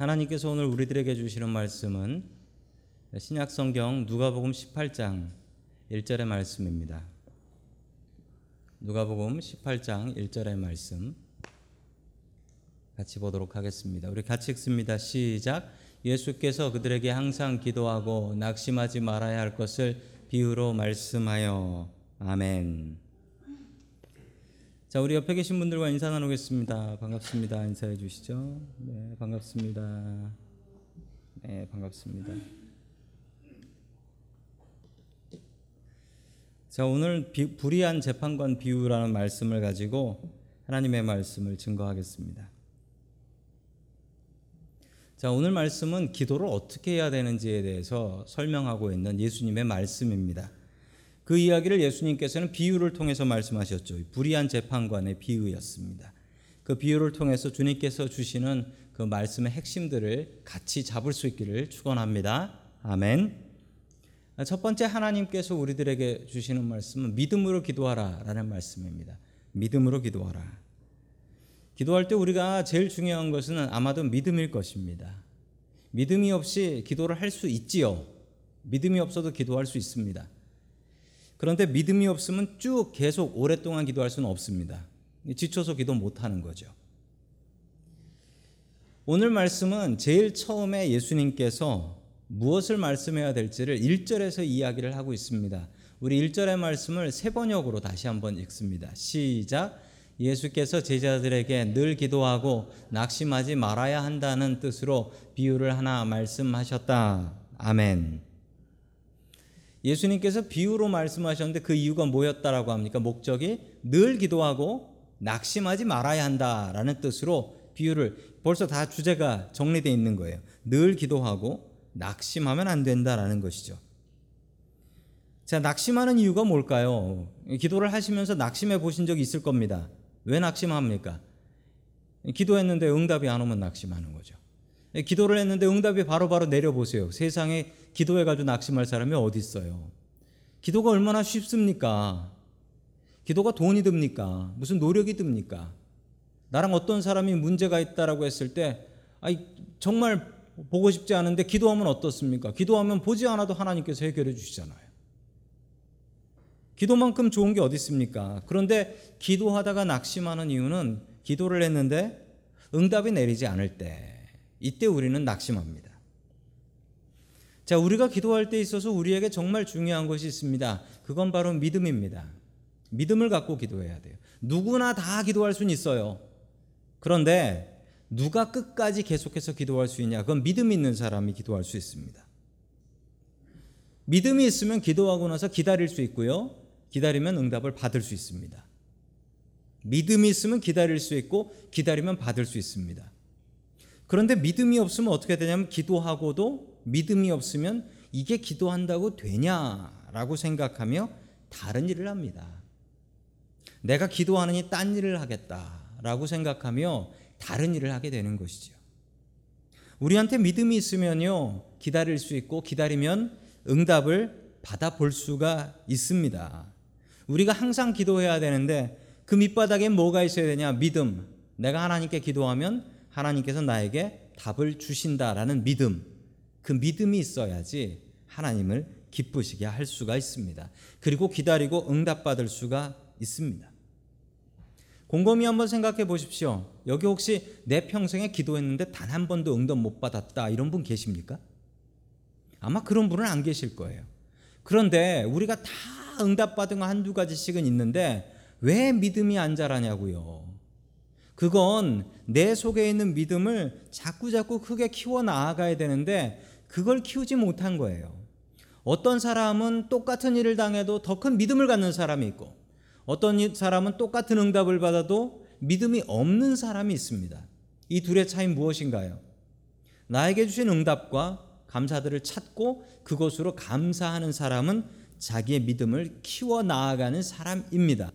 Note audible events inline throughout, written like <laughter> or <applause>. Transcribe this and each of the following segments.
하나님께서 오늘 우리들에게 주시는 말씀은 신약 성경 누가복음 18장 1절의 말씀입니다. 누가복음 18장 1절의 말씀 같이 보도록 하겠습니다. 우리 같이 읽습니다. 시작. 예수께서 그들에게 항상 기도하고 낙심하지 말아야 할 것을 비유로 말씀하여 아멘. 자, 우리 옆에 계신 분들과 인사 나누겠습니다. 반갑습니다. 인사해 주시죠. 네, 반갑습니다. 네, 반갑습니다. 자, 오늘 비, 불의한 재판관 비유라는 말씀을 가지고 하나님의 말씀을 증거하겠습니다. 자, 오늘 말씀은 기도를 어떻게 해야 되는지에 대해서 설명하고 있는 예수님의 말씀입니다. 그 이야기를 예수님께서는 비유를 통해서 말씀하셨죠. 불의한 재판관의 비유였습니다. 그 비유를 통해서 주님께서 주시는 그 말씀의 핵심들을 같이 잡을 수 있기를 축원합니다. 아멘. 첫 번째 하나님께서 우리들에게 주시는 말씀은 믿음으로 기도하라라는 말씀입니다. 믿음으로 기도하라. 기도할 때 우리가 제일 중요한 것은 아마도 믿음일 것입니다. 믿음이 없이 기도를 할 수 있지요. 믿음이 없어도 기도할 수 있습니다. 그런데 믿음이 없으면 쭉 계속 오랫동안 기도할 수는 없습니다. 지쳐서 기도 못 하는 거죠. 오늘 말씀은 제일 처음에 예수님께서 무엇을 말씀해야 될지를 1절에서 이야기를 하고 있습니다. 우리 1절의 말씀을 세 번역으로 다시 한번 읽습니다. 시작. 예수께서 제자들에게 늘 기도하고 낙심하지 말아야 한다는 뜻으로 비유를 하나 말씀하셨다. 아멘. 예수님께서 비유로 말씀하셨는데 그 이유가 뭐였다라고 합니까? 목적이 늘 기도하고 낙심하지 말아야 한다라는 뜻으로 비유를 벌써 다 주제가 정리되어 있는 거예요. 늘 기도하고 낙심하면 안 된다라는 것이죠. 자, 낙심하는 이유가 뭘까요? 기도를 하시면서 낙심해 보신 적이 있을 겁니다. 왜 낙심합니까? 기도했는데 응답이 안 오면 낙심하는 거죠. 기도를 했는데 응답이 바로바로 바로 내려보세요. 세상에 기도해가지고 낙심할 사람이 어디 있어요? 기도가 얼마나 쉽습니까? 기도가 돈이 듭니까? 무슨 노력이 듭니까? 나랑 어떤 사람이 문제가 있다라고 했을 때, 아이, 정말 보고 싶지 않은데 기도하면 어떻습니까? 기도하면 보지 않아도 하나님께서 해결해 주시잖아요. 기도만큼 좋은 게 어디 있습니까? 그런데 기도하다가 낙심하는 이유는 기도를 했는데 응답이 내리지 않을 때, 이때 우리는 낙심합니다. 자, 우리가 기도할 때 있어서 우리에게 정말 중요한 것이 있습니다. 그건 바로 믿음입니다. 믿음을 갖고 기도해야 돼요. 누구나 다 기도할 수는 있어요. 그런데 누가 끝까지 계속해서 기도할 수 있냐? 그건 믿음 있는 사람이 기도할 수 있습니다. 믿음이 있으면 기도하고 나서 기다릴 수 있고요. 기다리면 응답을 받을 수 있습니다. 믿음이 있으면 기다릴 수 있고 기다리면 받을 수 있습니다. 그런데 믿음이 없으면 어떻게 되냐면 기도하고도 믿음이 없으면 이게 기도한다고 되냐라고 생각하며 다른 일을 합니다. 내가 기도하느니 딴 일을 하겠다라고 생각하며 다른 일을 하게 되는 것이죠. 우리한테 믿음이 있으면요, 기다릴 수 있고 기다리면 응답을 받아볼 수가 있습니다. 우리가 항상 기도해야 되는데 그 밑바닥에 뭐가 있어야 되냐? 믿음. 내가 하나님께 기도하면 하나님께서 나에게 답을 주신다라는 믿음. 그 믿음이 있어야지 하나님을 기쁘시게 할 수가 있습니다. 그리고 기다리고 응답받을 수가 있습니다. 곰곰이 한번 생각해 보십시오. 여기 혹시 내 평생에 기도했는데 단 한 번도 응답 못 받았다 이런 분 계십니까? 아마 그런 분은 안 계실 거예요. 그런데 우리가 다 응답받은 거 한두 가지씩은 있는데 왜 믿음이 안 자라냐고요. 그건 내 속에 있는 믿음을 자꾸자꾸 크게 키워 나아가야 되는데 그걸 키우지 못한 거예요. 어떤 사람은 똑같은 일을 당해도 더 큰 믿음을 갖는 사람이 있고 어떤 사람은 똑같은 응답을 받아도 믿음이 없는 사람이 있습니다. 이 둘의 차이 무엇인가요? 나에게 주신 응답과 감사들을 찾고 그것으로 감사하는 사람은 자기의 믿음을 키워 나아가는 사람입니다.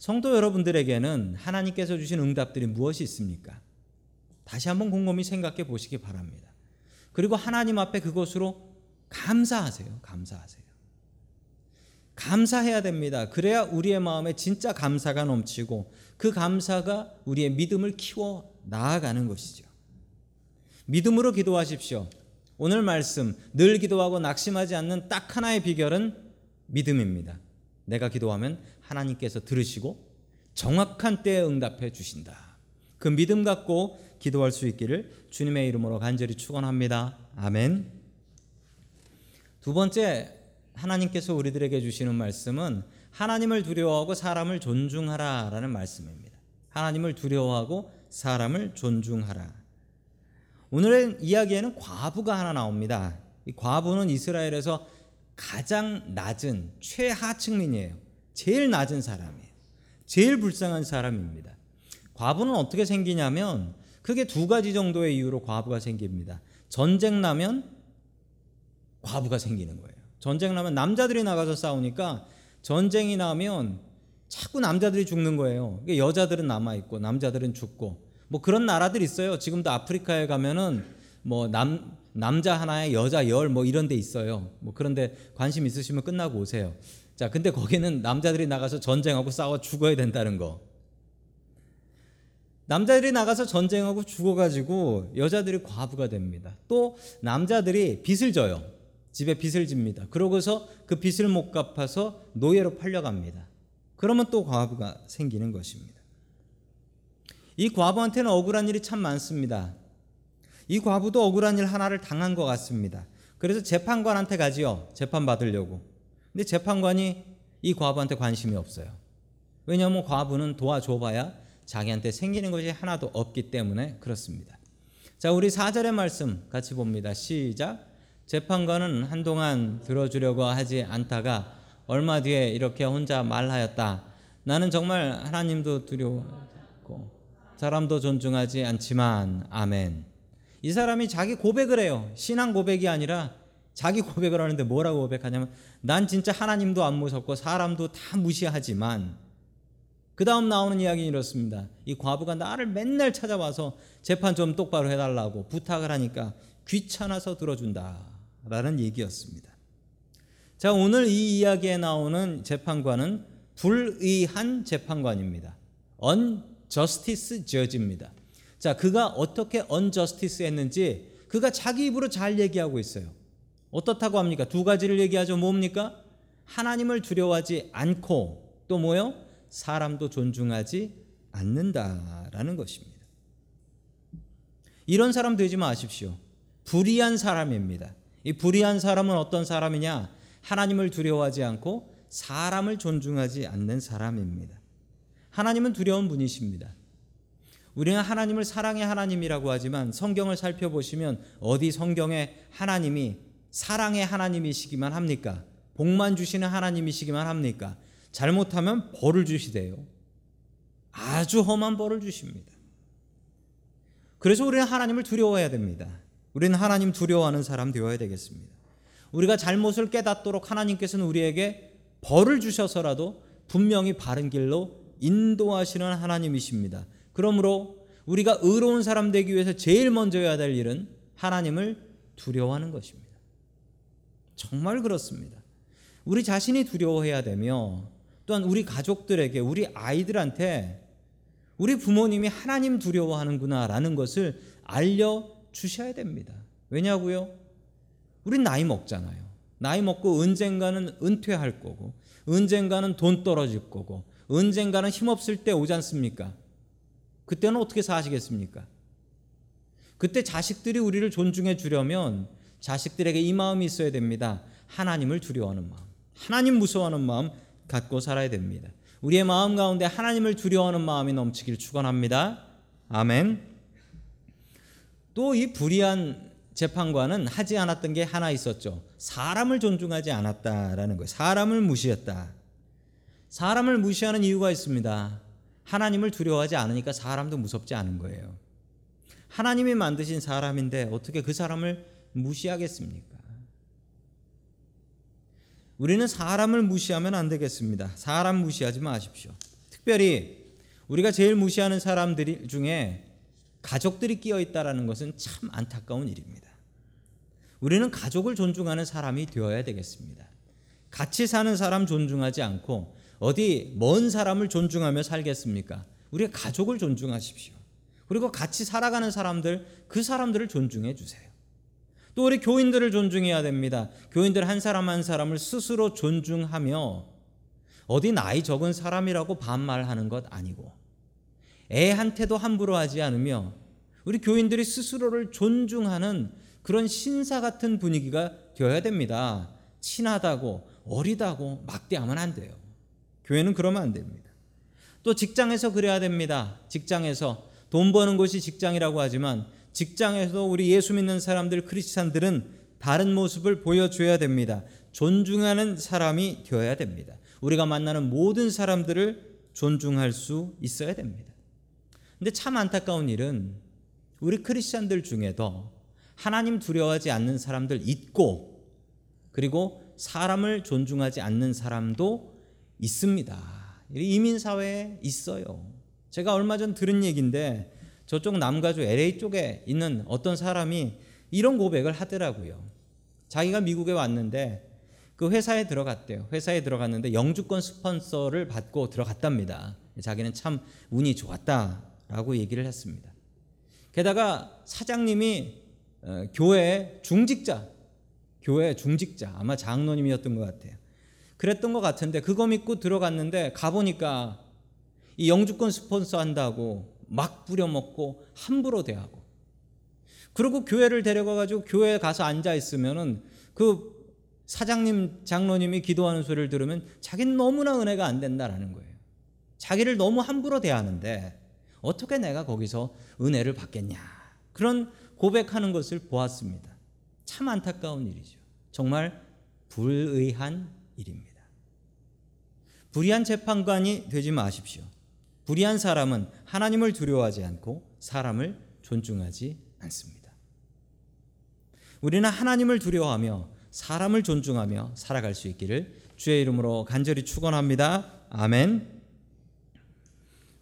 성도 여러분들에게는 하나님께서 주신 응답들이 무엇이 있습니까? 다시 한번 곰곰이 생각해 보시기 바랍니다. 그리고 하나님 앞에 그것으로 감사하세요. 감사하세요. 감사해야 됩니다. 그래야 우리의 마음에 진짜 감사가 넘치고 그 감사가 우리의 믿음을 키워 나아가는 것이죠. 믿음으로 기도하십시오. 오늘 말씀 늘 기도하고 낙심하지 않는 딱 하나의 비결은 믿음입니다. 내가 기도하면 하나님께서 들으시고 정확한 때에 응답해 주신다. 그 믿음 갖고 기도할 수 있기를 주님의 이름으로 간절히 축원합니다. 아멘. 두 번째 하나님께서 우리들에게 주시는 말씀은 하나님을 두려워하고 사람을 존중하라라는 말씀입니다. 하나님을 두려워하고 사람을 존중하라. 오늘의 이야기에는 과부가 하나 나옵니다. 이 과부는 이스라엘에서 가장 낮은 최하층민이에요. 제일 낮은 사람이에요. 제일 불쌍한 사람입니다. 과부는 어떻게 생기냐면 크게 두 가지 정도의 이유로 과부가 생깁니다. 전쟁 나면 과부가 생기는 거예요. 전쟁 나면 남자들이 나가서 싸우니까 전쟁이 나면 자꾸 남자들이 죽는 거예요. 여자들은 남아 있고 남자들은 죽고 뭐 그런 나라들 있어요. 지금도 아프리카에 가면은 뭐 남 남자 하나에 여자 열 뭐 이런 데 있어요. 뭐 그런데 관심 있으시면 끝나고 오세요. 자, 근데 거기는 남자들이 나가서 전쟁하고 싸워 죽어야 된다는 거. 남자들이 나가서 전쟁하고 죽어가지고 여자들이 과부가 됩니다. 또 남자들이 빚을 져요. 집에 빚을 집니다. 그러고서 그 빚을 못 갚아서 노예로 팔려갑니다. 그러면 또 과부가 생기는 것입니다. 이 과부한테는 억울한 일이 참 많습니다. 이 과부도 억울한 일 하나를 당한 것 같습니다. 그래서 재판관한테 가지요. 재판 받으려고. 근데 재판관이 이 과부한테 관심이 없어요. 왜냐하면 과부는 도와줘봐야 자기한테 생기는 것이 하나도 없기 때문에 그렇습니다. 자, 우리 4절의 말씀 같이 봅니다. 시작. 재판관은 한동안 들어주려고 하지 않다가 얼마 뒤에 이렇게 혼자 말하였다. 나는 정말 하나님도 두려워하고 사람도 존중하지 않지만 아멘. 이 사람이 자기 고백을 해요. 신앙 고백이 아니라 자기 <laughs> 고백을 하는데 뭐라고 고백하냐면 난 진짜 하나님도 안 무섭고 사람도 다 무시하지만 그 다음 나오는 이야기는 이렇습니다. 이 과부가 나를 맨날 찾아와서 재판 좀 똑바로 해달라고 부탁을 하니까 귀찮아서 들어준다. 라는 얘기였습니다. 자, 오늘 이 이야기에 나오는 재판관은 불의한 재판관입니다. unjustice judge입니다. 자, 그가 어떻게 unjustice 했는지 그가 자기 입으로 잘 얘기하고 있어요. 어떻다고 합니까? 두 가지를 얘기하죠. 뭡니까? 하나님을 두려워하지 않고 또 뭐요? 사람도 존중하지 않는다라는 것입니다. 이런 사람 되지 마십시오. 불의한 사람입니다. 이 불의한 사람은 어떤 사람이냐? 하나님을 두려워하지 않고 사람을 존중하지 않는 사람입니다. 하나님은 두려운 분이십니다. 우리는 하나님을 사랑의 하나님이라고 하지만 성경을 살펴보시면 어디 성경에 하나님이 사랑의 하나님이시기만 합니까? 복만 주시는 하나님이시기만 합니까? 잘못하면 벌을 주시대요. 아주 험한 벌을 주십니다. 그래서 우리는 하나님을 두려워해야 됩니다. 우리는 하나님 두려워하는 사람 되어야 되겠습니다. 우리가 잘못을 깨닫도록 하나님께서는 우리에게 벌을 주셔서라도 분명히 바른 길로 인도하시는 하나님이십니다. 그러므로 우리가 의로운 사람 되기 위해서 제일 먼저 해야 될 일은 하나님을 두려워하는 것입니다. 정말 그렇습니다. 우리 자신이 두려워해야 되며 또한 우리 가족들에게 우리 아이들한테 우리 부모님이 하나님 두려워하는구나라는 것을 알려 주셔야 됩니다. 왜냐고요? 우린 나이 먹잖아요. 나이 먹고 언젠가는 은퇴할 거고 언젠가는 돈 떨어질 거고 언젠가는 힘없을 때 오지 않습니까? 그때는 어떻게 사시겠습니까? 그때 자식들이 우리를 존중해 주려면 자식들에게 이 마음이 있어야 됩니다. 하나님을 두려워하는 마음. 하나님 무서워하는 마음 갖고 살아야 됩니다. 우리의 마음 가운데 하나님을 두려워하는 마음이 넘치길 축원합니다. 아멘. 또 이 불의한 재판관은 하지 않았던 게 하나 있었죠. 사람을 존중하지 않았다라는 거예요. 사람을 무시했다. 사람을 무시하는 이유가 있습니다. 하나님을 두려워하지 않으니까 사람도 무섭지 않은 거예요. 하나님이 만드신 사람인데 어떻게 그 사람을 무시하겠습니까? 우리는 사람을 무시하면 안 되겠습니다. 사람 무시하지 마십시오. 특별히 우리가 제일 무시하는 사람들 중에 가족들이 끼어 있다라는 것은 참 안타까운 일입니다. 우리는 가족을 존중하는 사람이 되어야 되겠습니다. 같이 사는 사람 존중하지 않고 어디 먼 사람을 존중하며 살겠습니까? 우리의 가족을 존중하십시오. 그리고 같이 살아가는 사람들, 그 사람들을 존중해 주세요. 또 우리 교인들을 존중해야 됩니다. 교인들 한 사람 한 사람을 스스로 존중하며 어디 나이 적은 사람이라고 반말하는 것 아니고 애한테도 함부로 하지 않으며 우리 교인들이 스스로를 존중하는 그런 신사 같은 분위기가 되어야 됩니다. 친하다고 어리다고 막대하면 안 돼요. 교회는 그러면 안 됩니다. 또 직장에서 그래야 됩니다. 직장에서 돈 버는 곳이 직장이라고 하지만 직장에서 우리 예수 믿는 사람들 크리스찬들은 다른 모습을 보여줘야 됩니다. 존중하는 사람이 되어야 됩니다. 우리가 만나는 모든 사람들을 존중할 수 있어야 됩니다. 근데 참 안타까운 일은 우리 크리스찬들 중에도 하나님 두려워하지 않는 사람들 있고 그리고 사람을 존중하지 않는 사람도 있습니다. 이민 사회에 있어요. 제가 얼마 전 들은 얘기인데 저쪽 남가주 LA 쪽에 있는 어떤 사람이 이런 고백을 하더라고요. 자기가 미국에 왔는데 그 회사에 들어갔대요. 회사에 들어갔는데 영주권 스폰서를 받고 들어갔답니다. 자기는 참 운이 좋았다라고 얘기를 했습니다. 게다가 사장님이 어, 교회 중직자, 교회 중직자, 아마 장로님이었던 것 같아요. 그랬던 것 같은데 그거 믿고 들어갔는데 가보니까 이 영주권 스폰서 한다고 막 부려먹고 함부로 대하고 그리고 교회를 데려가 가지고 교회에 가서 앉아 있으면은 그 사장님 장로님이 기도하는 소리를 들으면 자기는 너무나 은혜가 안 된다라는 거예요. 자기를 너무 함부로 대하는데 어떻게 내가 거기서 은혜를 받겠냐. 그런 고백하는 것을 보았습니다. 참 안타까운 일이죠. 정말 불의한 일입니다. 불의한 재판관이 되지 마십시오. 불의한 사람은 하나님을 두려워하지 않고 사람을 존중하지 않습니다. 우리는 하나님을 두려워하며 사람을 존중하며 살아갈 수 있기를 주의 이름으로 간절히 축원합니다. 아멘.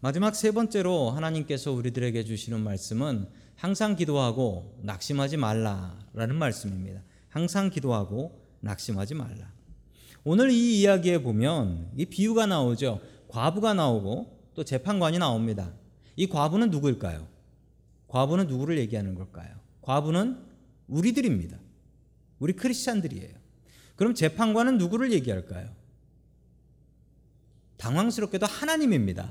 마지막 세 번째로 하나님께서 우리들에게 주시는 말씀은 항상 기도하고 낙심하지 말라라는 말씀입니다. 항상 기도하고 낙심하지 말라. 오늘 이 이야기에 보면 이 비유가 나오죠. 과부가 나오고 또 재판관이 나옵니다. 이 과부는 누구일까요? 과부는 누구를 얘기하는 걸까요? 과부는 우리들입니다. 우리 크리스찬들이에요. 그럼 재판관은 누구를 얘기할까요? 당황스럽게도 하나님입니다.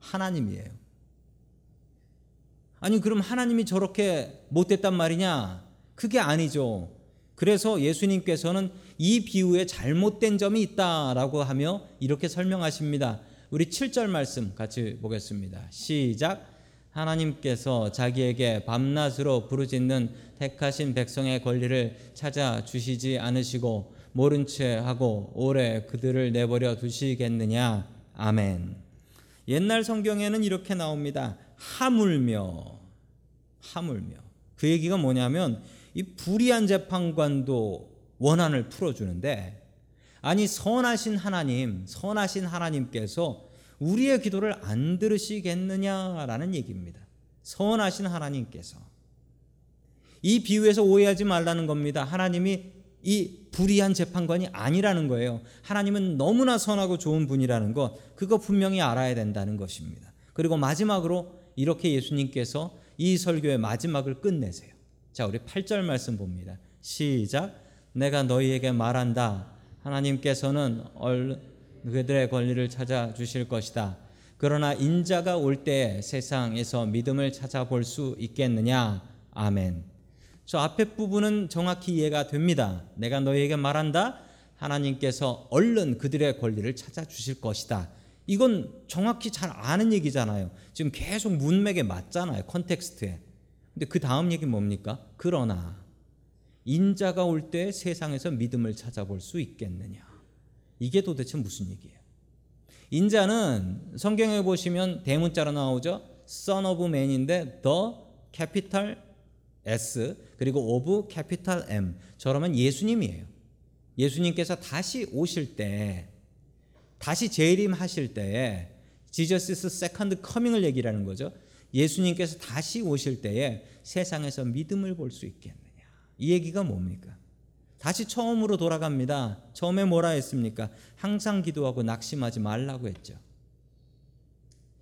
하나님이에요. 아니 그럼 하나님이 저렇게 못됐단 말이냐? 그게 아니죠. 그래서 예수님께서는 이 비유에 잘못된 점이 있다라고 하며 이렇게 설명하십니다. 우리 7절 말씀 같이 보겠습니다. 시작. 하나님께서 자기에게 밤낮으로 부르짖는 택하신 백성의 권리를 찾아 주시지 않으시고 모른 채 하고 오래 그들을 내버려 두시겠느냐. 아멘. 옛날 성경에는 이렇게 나옵니다. 하물며 하물며 그 얘기가 뭐냐면 이 불의한 재판관도 원한을 풀어주는데 아니 선하신 하나님 선하신 하나님께서 우리의 기도를 안 들으시겠느냐라는 얘기입니다. 선하신 하나님께서 이 비유에서 오해하지 말라는 겁니다. 하나님이 이 불의한 재판관이 아니라는 거예요. 하나님은 너무나 선하고 좋은 분이라는 것, 그거 분명히 알아야 된다는 것입니다. 그리고 마지막으로 이렇게 예수님께서 이 설교의 마지막을 끝내세요. 자, 우리 8절 말씀 봅니다. 시작. 내가 너희에게 말한다. 하나님께서는 그들의 권리를 찾아 주실 것이다. 그러나 인자가 올 때 세상에서 믿음을 찾아볼 수 있겠느냐? 아멘. 저 앞에 부분은 정확히 이해가 됩니다. 내가 너희에게 말한다. 하나님께서 얼른 그들의 권리를 찾아 주실 것이다. 이건 정확히 잘 아는 얘기잖아요. 지금 계속 문맥에 맞잖아요. context에. 근데 그 다음 얘기 뭡니까? 그러나 인자가 올 때 세상에서 믿음을 찾아볼 수 있겠느냐? 이게 도대체 무슨 얘기예요? 인자는 성경에 보시면 대문자로 나오죠. Son of Man인데 the capital S 그리고 of capital M 저러면 예수님이에요. 예수님께서 다시 오실 때 다시 재림하실 때에 Jesus's second coming을 얘기하는 거죠. 예수님께서 다시 오실 때에 세상에서 믿음을 볼 수 있겠느냐. 이 얘기가 뭡니까? 다시 처음으로 돌아갑니다. 처음에 뭐라 했습니까? 항상 기도하고 낙심하지 말라고 했죠.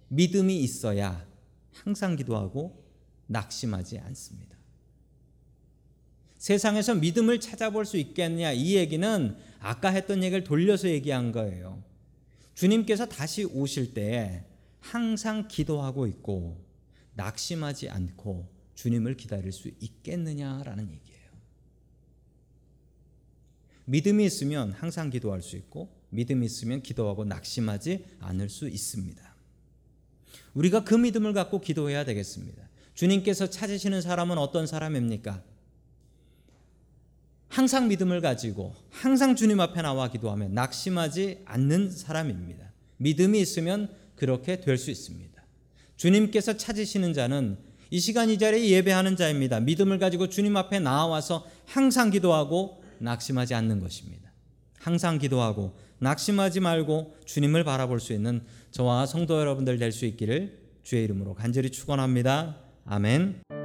믿음이 있어야 항상 기도하고 낙심하지 않습니다. 세상에서 믿음을 찾아볼 수 있겠냐 이 얘기는 아까 했던 얘기를 돌려서 얘기한 거예요. 주님께서 다시 오실 때 항상 기도하고 있고 낙심하지 않고 주님을 기다릴 수 있겠느냐라는 얘기예요. 믿음이 있으면 항상 기도할 수 있고 믿음이 있으면 기도하고 낙심하지 않을 수 있습니다. 우리가 그 믿음을 갖고 기도해야 되겠습니다. 주님께서 찾으시는 사람은 어떤 사람입니까? 항상 믿음을 가지고 항상 주님 앞에 나와 기도하면 낙심하지 않는 사람입니다. 믿음이 있으면 그렇게 될 수 있습니다. 주님께서 찾으시는 자는 이 시간 이 자리에 예배하는 자입니다. 믿음을 가지고 주님 앞에 나와서 항상 기도하고 낙심하지 않는 것입니다. 항상 기도하고 낙심하지 말고 주님을 바라볼 수 있는 저와 성도 여러분들 될 수 있기를 주의 이름으로 간절히 축원합니다. 아멘.